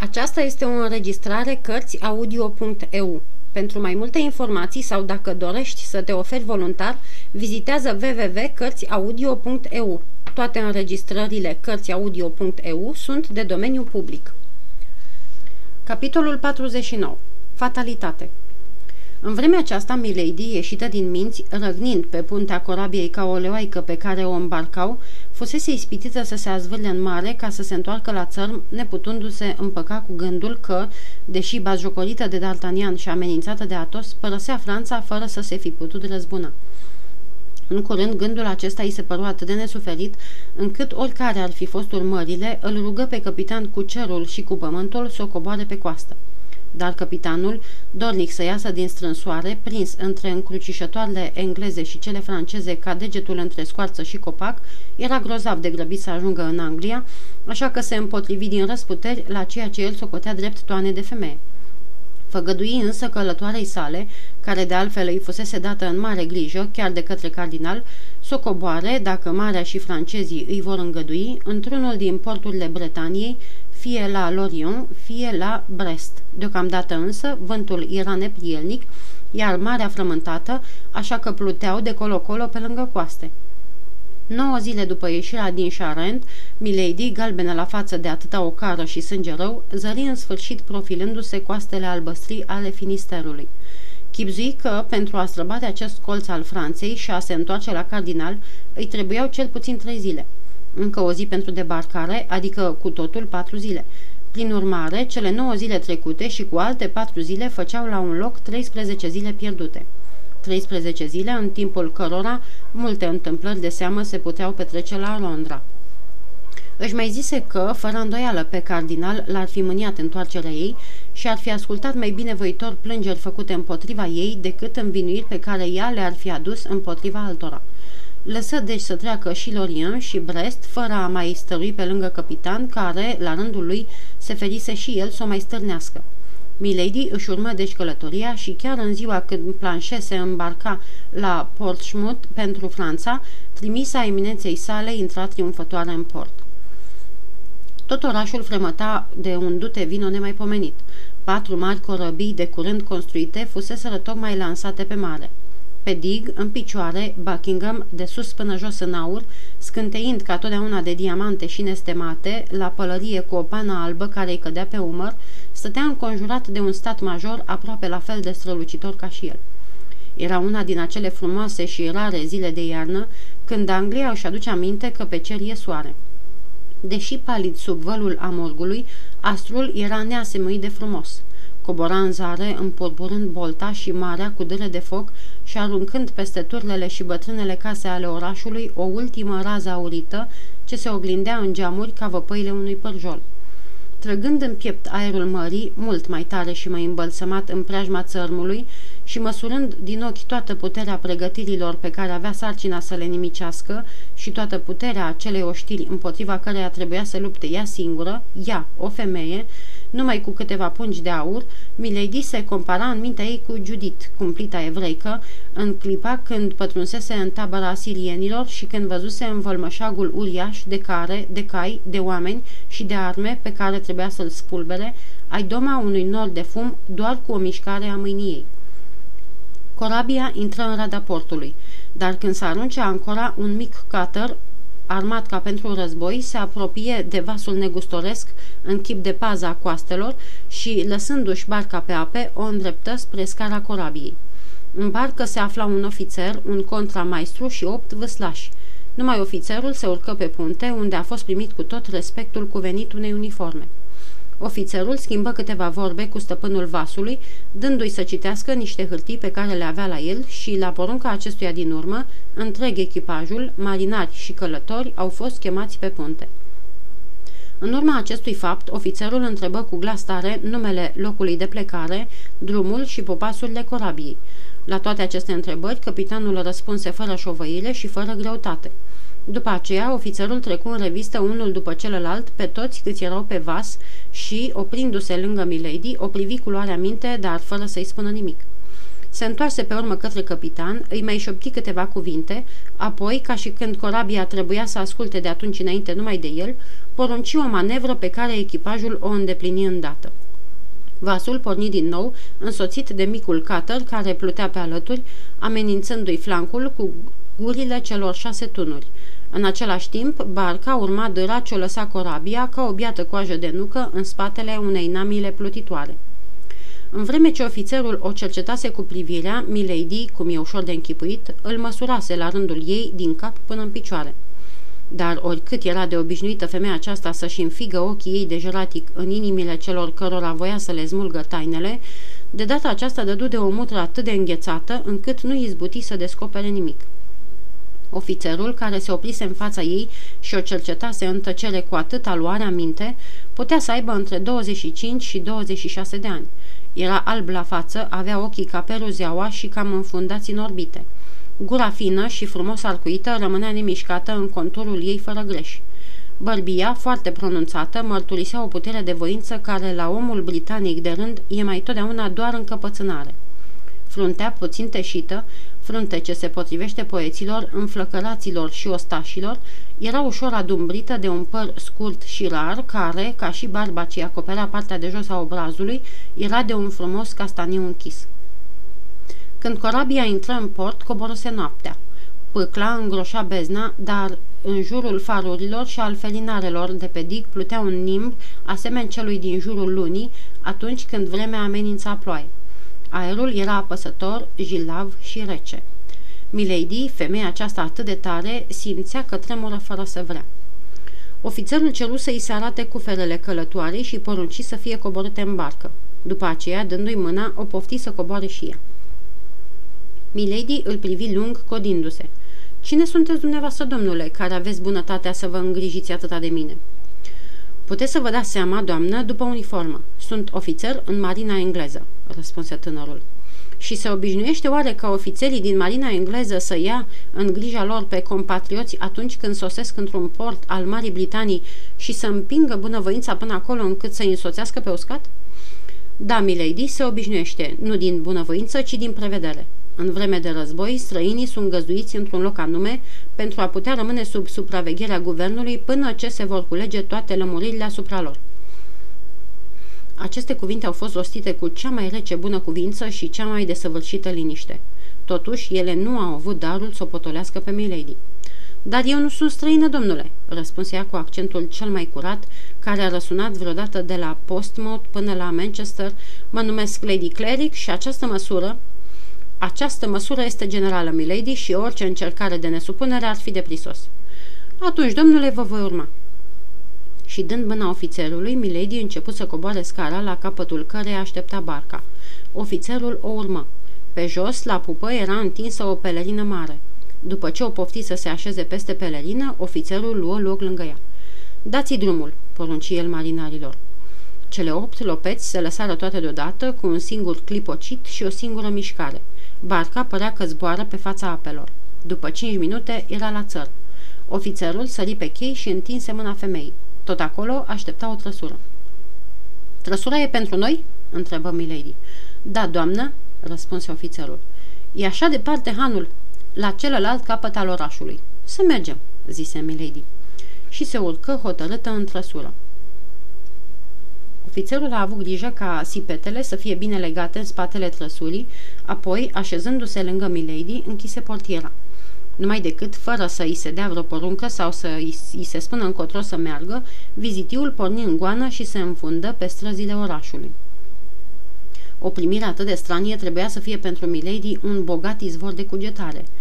Aceasta este o înregistrare Cărțiaudio.eu. Pentru mai multe informații sau dacă dorești să te oferi voluntar, vizitează www.cărțiaudio.eu. Toate înregistrările Cărțiaudio.eu sunt de domeniu public. Capitolul 49. Fatalitate în vremea aceasta, Milady, ieșită din minți, răgnind pe puntea corabiei ca o leoaică pe care o îmbarcau, fusese ispitită să se azvârle în mare ca să se întoarcă la țărm, neputându-se împăca cu gândul că, deși bazjocorită de D'Artagnan și amenințată de Atos, părăsea Franța fără să se fi putut răzbuna. În curând, gândul acesta îi se păru atât de nesuferit, încât oricare ar fi fost urmările, îl rugă pe capitan cu cerul și cu pământul să o coboare pe coastă dar capitanul, dornic să iasă din strânsoare, prins între încrucișătoarele engleze și cele franceze ca degetul între scoarță și copac, era grozav de grăbit să ajungă în Anglia, așa că se împotrivi din răsputeri la ceea ce el socotea drept toane de femeie. Făgădui însă călătoarei sale, care de altfel îi fusese dată în mare grijă, chiar de către cardinal, să o coboare, dacă Marea și francezii îi vor îngădui, într-unul din porturile Bretaniei, fie la Lorient, fie la Brest. Deocamdată însă vântul era neprielnic, iar marea frământată, așa că pluteau de colo-colo pe lângă coaste. Nouă zile după ieșirea din Charent, Milady, galbenă la față de atâta ocară și sânge rău, zări în sfârșit profilându-se coastele albăstrii ale Finisterului. Chipzui că, pentru a străbate acest colț al Franței și a se întoarce la cardinal, îi trebuiau cel puțin trei zile – încă o zi pentru debarcare, adică cu totul patru zile. Prin urmare, cele 9 zile trecute și cu alte patru zile făceau la un loc 13 zile pierdute. 13 zile în timpul cărora multe întâmplări de seamă se puteau petrece la Londra. Își mai zise că, fără îndoială pe cardinal, l-ar fi mâniat întoarcerea ei și ar fi ascultat mai binevoitor plângeri făcute împotriva ei decât învinuiri pe care ea le-ar fi adus împotriva altora. Lăsă deci să treacă și Lorient și Brest, fără a mai stărui pe lângă capitan, care, la rândul lui, se ferise și el să o mai stârnească. Milady își urmă deci călătoria și chiar în ziua când Planchet se îmbarca la Portsmouth pentru Franța, trimisa eminenței sale intra triumfătoare în port. Tot orașul fremăta de un dute vino nemaipomenit. Patru mari corăbii de curând construite fuseseră tocmai lansate pe mare pe dig, în picioare, Buckingham, de sus până jos în aur, scânteind ca totdeauna de diamante și nestemate, la pălărie cu o pană albă care îi cădea pe umăr, stătea înconjurat de un stat major aproape la fel de strălucitor ca și el. Era una din acele frumoase și rare zile de iarnă, când Anglia își aduce aminte că pe cer e soare. Deși palid sub vălul amorgului, astrul era neasemuit de frumos. Cobora în zare, împurburând bolta și marea cu dâre de foc și aruncând peste turlele și bătrânele case ale orașului o ultimă rază aurită ce se oglindea în geamuri ca văpăile unui părjol. Trăgând în piept aerul mării, mult mai tare și mai îmbălsămat în preajma țărmului și măsurând din ochi toată puterea pregătirilor pe care avea sarcina să le nimicească și toată puterea acelei oștiri împotriva căreia trebuia să lupte ea singură, ea, o femeie, numai cu câteva pungi de aur, Milady se compara în mintea ei cu Judith, cumplita evreică, în clipa când pătrunsese în tabăra sirienilor și când văzuse învălmășagul uriaș de care, de cai, de oameni și de arme pe care trebuia să-l spulbere, ai doma unui nor de fum doar cu o mișcare a mâiniei. Corabia intră în rada portului, dar când se arunce ancora, un mic cutter armat ca pentru război, se apropie de vasul negustoresc în chip de paza a coastelor și, lăsându-și barca pe ape, o îndreptă spre scara corabiei. În barcă se afla un ofițer, un contramaestru și opt vâslași. Numai ofițerul se urcă pe punte, unde a fost primit cu tot respectul cuvenit unei uniforme. Ofițerul schimbă câteva vorbe cu stăpânul vasului, dându-i să citească niște hârtii pe care le avea la el și, la porunca acestuia din urmă, întreg echipajul, marinari și călători au fost chemați pe punte. În urma acestui fapt, ofițerul întrebă cu glas tare numele locului de plecare, drumul și popasurile corabiei. La toate aceste întrebări, capitanul răspunse fără șovăire și fără greutate. După aceea, ofițerul trecu în revistă unul după celălalt pe toți câți erau pe vas și, oprindu-se lângă Milady, o privi cu luarea minte, dar fără să-i spună nimic. Se întoarse pe urmă către capitan, îi mai șopti câteva cuvinte, apoi, ca și când corabia trebuia să asculte de atunci înainte numai de el, porunci o manevră pe care echipajul o îndeplini îndată. Vasul porni din nou, însoțit de micul cutter care plutea pe alături, amenințându-i flancul cu gurile celor șase tunuri. În același timp, barca urma dăra ce o lăsa corabia ca o biată coajă de nucă în spatele unei namile plutitoare. În vreme ce ofițerul o cercetase cu privirea, Milady, cum e ușor de închipuit, îl măsurase la rândul ei din cap până în picioare. Dar oricât era de obișnuită femeia aceasta să-și înfigă ochii ei de jeratic în inimile celor cărora voia să le smulgă tainele, de data aceasta dădu de o mutră atât de înghețată încât nu izbuti să descopere nimic. Ofițerul, care se oprise în fața ei și o cercetase în tăcere cu atâta luare minte, putea să aibă între 25 și 26 de ani. Era alb la față, avea ochii ca peruzeaua și cam înfundați în orbite. Gura fină și frumos arcuită rămânea nemișcată în conturul ei fără greș. Bărbia, foarte pronunțată, mărturisea o putere de voință care la omul britanic de rând e mai totdeauna doar încăpățânare. Fruntea puțin teșită, frunte ce se potrivește poeților, înflăcăraților și ostașilor, era ușor adumbrită de un păr scurt și rar, care, ca și barba ce acoperea partea de jos a obrazului, era de un frumos castaniu închis. Când corabia intră în port, coborose noaptea. Pâcla îngroșa bezna, dar în jurul farurilor și al felinarelor de pe dig plutea un nimb asemeni celui din jurul lunii, atunci când vremea amenința ploaie. Aerul era apăsător, jilav și rece. Milady, femeia aceasta atât de tare, simțea că tremură fără să vrea. Ofițerul ceru să-i se arate cuferele călătoarei și porunci să fie coborâte în barcă. După aceea, dându-i mâna, o pofti să coboare și ea. Milady îl privi lung, codindu-se. Cine sunteți dumneavoastră, domnule, care aveți bunătatea să vă îngrijiți atâta de mine?" Puteți să vă dați seama, doamnă, după uniformă. Sunt ofițer în marina engleză," răspunse tânărul. Și se obișnuiește oare ca ofițerii din marina engleză să ia în grija lor pe compatrioți atunci când sosesc într-un port al Marii Britanii și să împingă bunăvoința până acolo încât să-i însoțească pe uscat? Da, milady, se obișnuiește, nu din bunăvoință, ci din prevedere. În vreme de război, străinii sunt găzduiți într-un loc anume pentru a putea rămâne sub supravegherea guvernului până ce se vor culege toate lămuririle asupra lor. Aceste cuvinte au fost rostite cu cea mai rece bună cuvință și cea mai desăvârșită liniște. Totuși, ele nu au avut darul să o potolească pe Milady. Dar eu nu sunt străină, domnule," răspunse ea cu accentul cel mai curat, care a răsunat vreodată de la Postmouth până la Manchester. Mă numesc Lady Cleric și această măsură, această măsură este generală, milady, și orice încercare de nesupunere ar fi de prisos. Atunci, domnule, vă voi urma. Și dând mâna ofițerului, Milady început să coboare scara la capătul cărei aștepta barca. Ofițerul o urmă. Pe jos, la pupă, era întinsă o pelerină mare. După ce o pofti să se așeze peste pelerină, ofițerul luă loc lângă ea. Dați drumul, porunci el marinarilor. Cele opt lopeți se lăsară toate deodată, cu un singur clipocit și o singură mișcare. Barca părea că zboară pe fața apelor. După cinci minute era la țăr. Ofițerul sări pe chei și întinse mâna femeii. Tot acolo aștepta o trăsură. Trăsura e pentru noi?" întrebă Milady. Da, doamnă," răspunse ofițerul. E așa departe hanul, la celălalt capăt al orașului. Să mergem," zise Milady. Și se urcă hotărâtă în trăsură. Ofițerul a avut grijă ca sipetele să fie bine legate în spatele trăsurii, apoi, așezându-se lângă Milady, închise portiera. Numai decât, fără să îi se dea vreo poruncă sau să îi se spună încotro să meargă, vizitiul porni în goană și se înfundă pe străzile orașului. O primire atât de stranie trebuia să fie pentru Milady un bogat izvor de cugetare –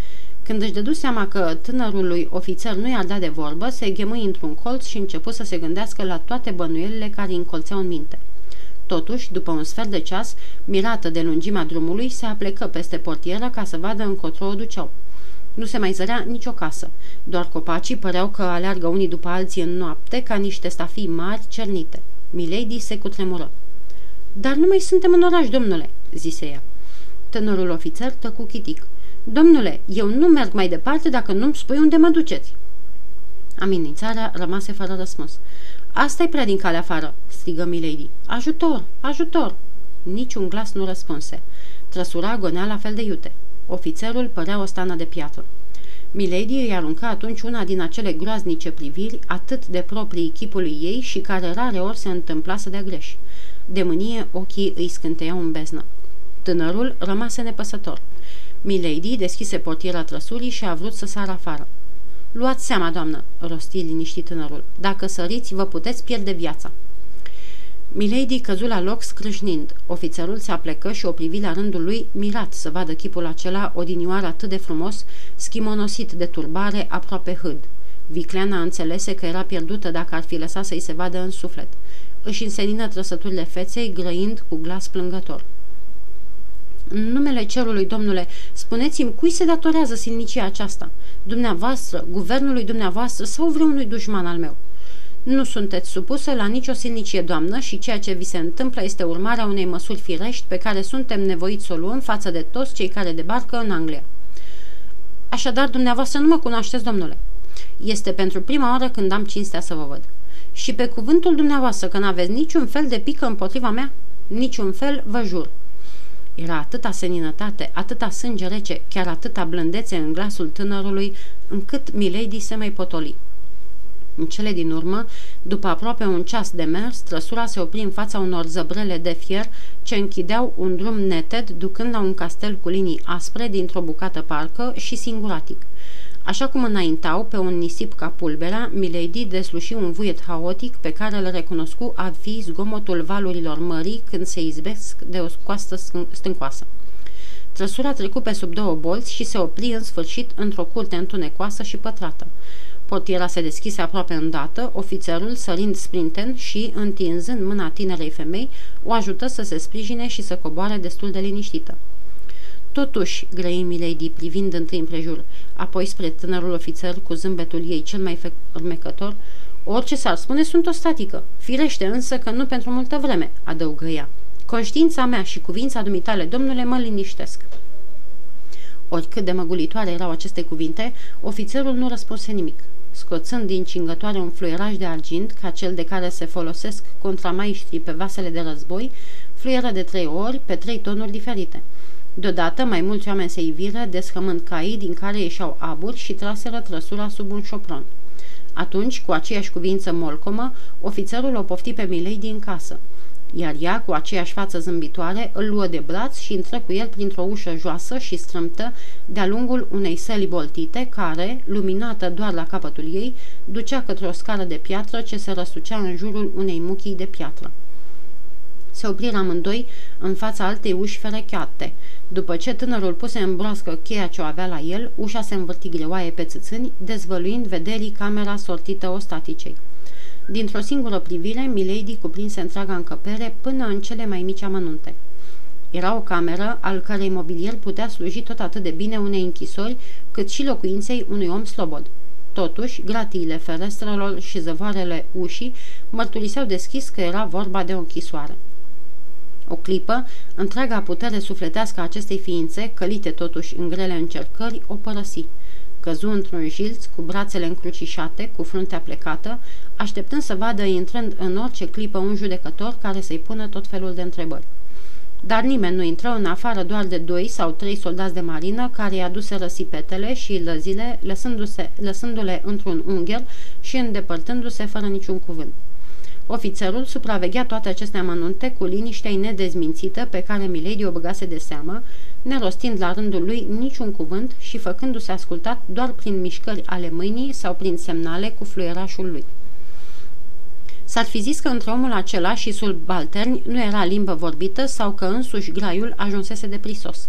când își dădu seama că tânărului ofițer nu i-a dat de vorbă, se ghemâi într-un colț și început să se gândească la toate bănuielile care îi încolțeau în minte. Totuși, după un sfert de ceas, mirată de lungimea drumului, se aplecă peste portieră ca să vadă încotro o duceau. Nu se mai zărea nicio casă. Doar copacii păreau că aleargă unii după alții în noapte ca niște stafii mari cernite. Milady se cutremură. Dar nu mai suntem în oraș, domnule," zise ea. Tânărul ofițer tăcu chitic. Domnule, eu nu merg mai departe dacă nu-mi spui unde mă duceți." Amenințarea rămase fără răspuns. asta e prea din calea afară," strigă Milady. Ajutor! Ajutor!" Niciun glas nu răspunse. Trăsura gonea la fel de iute. Ofițerul părea o stană de piatră. Milady îi aruncă atunci una din acele groaznice priviri, atât de proprii chipului ei și care rare ori se întâmpla să dea greș. De mânie ochii îi scânteiau în beznă. Tânărul rămase nepăsător. Milady deschise portiera trăsurii și a vrut să sară afară. Luați seama, doamnă, rosti liniștit tânărul. Dacă săriți, vă puteți pierde viața. Milady căzu la loc scrâșnind. Ofițerul se aplecă și o privi la rândul lui, mirat să vadă chipul acela odinioar atât de frumos, schimonosit de turbare, aproape hâd. Vicleana înțelese că era pierdută dacă ar fi lăsat să-i se vadă în suflet. Își însenină trăsăturile feței, grăind cu glas plângător. În numele cerului, domnule, spuneți-mi cui se datorează silnicia aceasta? Dumneavoastră, guvernului dumneavoastră sau vreunui dușman al meu? Nu sunteți supusă la nicio silnicie, doamnă, și ceea ce vi se întâmplă este urmarea unei măsuri firești pe care suntem nevoiți să o luăm față de toți cei care debarcă în Anglia. Așadar, dumneavoastră nu mă cunoașteți, domnule. Este pentru prima oară când am cinstea să vă văd. Și pe cuvântul dumneavoastră că n-aveți niciun fel de pică împotriva mea? Niciun fel, vă jur. Era atâta seninătate, atâta sânge rece, chiar atâta blândețe în glasul tânărului, încât Milady se mai potoli. În cele din urmă, după aproape un ceas de mers, trăsura se opri în fața unor zăbrele de fier ce închideau un drum neted, ducând la un castel cu linii aspre dintr-o bucată parcă și singuratic. Așa cum înaintau pe un nisip ca pulberea, Milady desluși un vuiet haotic pe care îl recunoscu a fi zgomotul valurilor mării când se izbesc de o coastă stâncoasă. Trăsura trecu pe sub două bolți și se opri în sfârșit într-o curte întunecoasă și pătrată. Portiera se deschise aproape îndată, ofițerul sărind sprinten și, întinzând mâna tinerei femei, o ajută să se sprijine și să coboare destul de liniștită. Totuși, grăi Milady privind întâi împrejur, apoi spre tânărul ofițer cu zâmbetul ei cel mai fermecător, orice s-ar spune sunt o statică, firește însă că nu pentru multă vreme, adăugă ea. Conștiința mea și cuvința dumitale, domnule, mă liniștesc. Oricât de măgulitoare erau aceste cuvinte, ofițerul nu răspunse nimic. Scoțând din cingătoare un fluieraj de argint, ca cel de care se folosesc contramaiștrii pe vasele de război, fluieră de trei ori, pe trei tonuri diferite – Deodată mai mulți oameni se iviră, deschămând caii din care ieșeau aburi și traseră trăsura sub un șopron. Atunci, cu aceeași cuvință molcomă, ofițerul o pofti pe Milady în casă, iar ea, cu aceeași față zâmbitoare, îl luă de braț și intră cu el printr-o ușă joasă și strâmtă de-a lungul unei săli boltite, care, luminată doar la capătul ei, ducea către o scară de piatră ce se răsucea în jurul unei muchii de piatră. Se opriră amândoi în fața altei uși ferecheate. După ce tânărul puse în broască cheia ce o avea la el, ușa se învârti greoaie pe țâțâni, dezvăluind vederii camera sortită ostaticei. Dintr-o singură privire, Milady cuprinse întreaga încăpere până în cele mai mici amănunte. Era o cameră al cărei mobilier putea sluji tot atât de bine unei închisori, cât și locuinței unui om slobod. Totuși, gratiile ferestrelor și zăvoarele ușii mărturiseau deschis că era vorba de o închisoare. O clipă, întreaga putere sufletească a acestei ființe, călite totuși în grele încercări, o părăsi. Căzu într-un jilț, cu brațele încrucișate, cu fruntea plecată, așteptând să vadă intrând în orice clipă un judecător care să-i pună tot felul de întrebări. Dar nimeni nu intră în afară doar de doi sau trei soldați de marină care i-a dus răsipetele și lăzile, lăsându-se, lăsându-le într-un ungher și îndepărtându-se fără niciun cuvânt. Ofițerul supraveghea toate aceste amănunte cu liniștea nedezmințită pe care Milady o băgase de seamă, nerostind la rândul lui niciun cuvânt și făcându-se ascultat doar prin mișcări ale mâinii sau prin semnale cu fluierașul lui. S-ar fi zis că între omul acela și subalterni nu era limbă vorbită sau că însuși graiul ajunsese de prisos.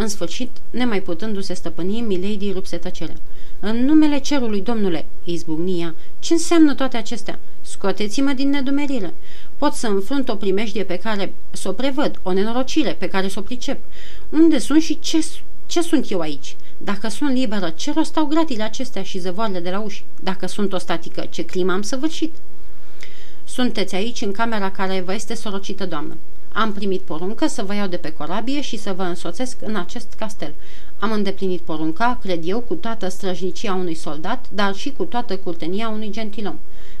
În sfârșit, nemai putându-se stăpâni, Milady rupse tăcerea. În numele cerului, domnule, izbucnia, ce înseamnă toate acestea? Scoateți-mă din nedumerire. Pot să înfrunt o primejdie pe care să o prevăd, o nenorocire pe care să o pricep. Unde sunt și ce, ce sunt eu aici? Dacă sunt liberă, ce rost au gratile acestea și zăvoarele de la uși? Dacă sunt o statică, ce climă am săvârșit? Sunteți aici, în camera care vă este sorocită, doamnă. Am primit poruncă să vă iau de pe corabie și să vă însoțesc în acest castel. Am îndeplinit porunca, cred eu, cu toată străjnicia unui soldat, dar și cu toată curtenia unui gentilom.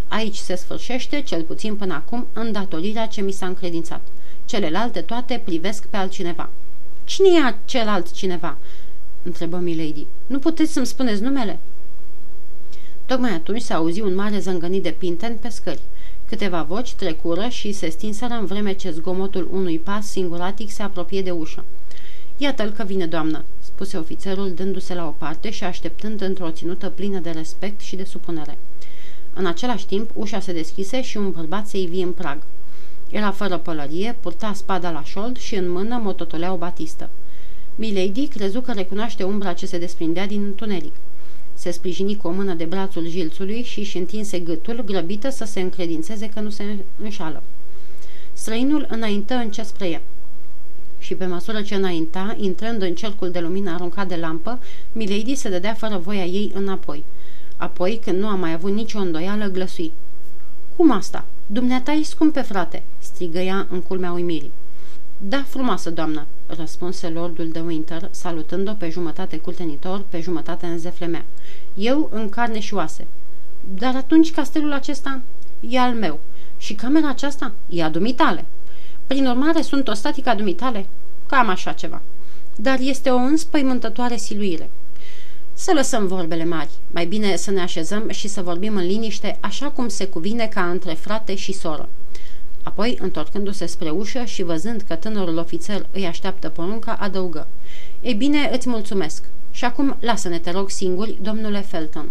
Aici se sfârșește, cel puțin până acum, îndatorirea ce mi s-a încredințat. Celelalte toate privesc pe altcineva. Cine e celălalt cineva?" întrebă Milady. Nu puteți să-mi spuneți numele?" Tocmai atunci se auzi un mare zângănit de pinten pe scări. Câteva voci trecură și se stinseră în vreme ce zgomotul unui pas singuratic se apropie de ușă. Iată-l că vine, doamnă," spuse ofițerul dându-se la o parte și așteptând într-o ținută plină de respect și de supunere. În același timp, ușa se deschise și un bărbat se ivi în prag. Era fără pălărie, purta spada la șold și în mână mototolea o batistă. Milady crezu că recunoaște umbra ce se desprindea din întuneric. Se sprijini cu o mână de brațul jilțului și își întinse gâtul, grăbită să se încredințeze că nu se înșală. Străinul înaintă încet spre ea. Și pe măsură ce înainta, intrând în cercul de lumină aruncat de lampă, Milady se dădea fără voia ei înapoi. Apoi, când nu a mai avut nicio îndoială, glăsui. Cum asta? Dumneata e scumpe, frate!" strigă ea în culmea uimirii. Da, frumoasă doamnă!" Răspunse lordul de Winter, salutând-o pe jumătate cultenitor, pe jumătate în zeflemea. Eu în carne și oase. Dar atunci castelul acesta e al meu și camera aceasta e a dumitale. Prin urmare, sunt o statică a dumitale? Cam așa ceva. Dar este o înspăimântătoare siluire. Să lăsăm vorbele mari. Mai bine să ne așezăm și să vorbim în liniște, așa cum se cuvine ca între frate și soră. Apoi, întorcându-se spre ușă și văzând că tânărul ofițer îi așteaptă porunca, adăugă. Ei bine, îți mulțumesc. Și acum lasă-ne, te rog, singuri, domnule Felton."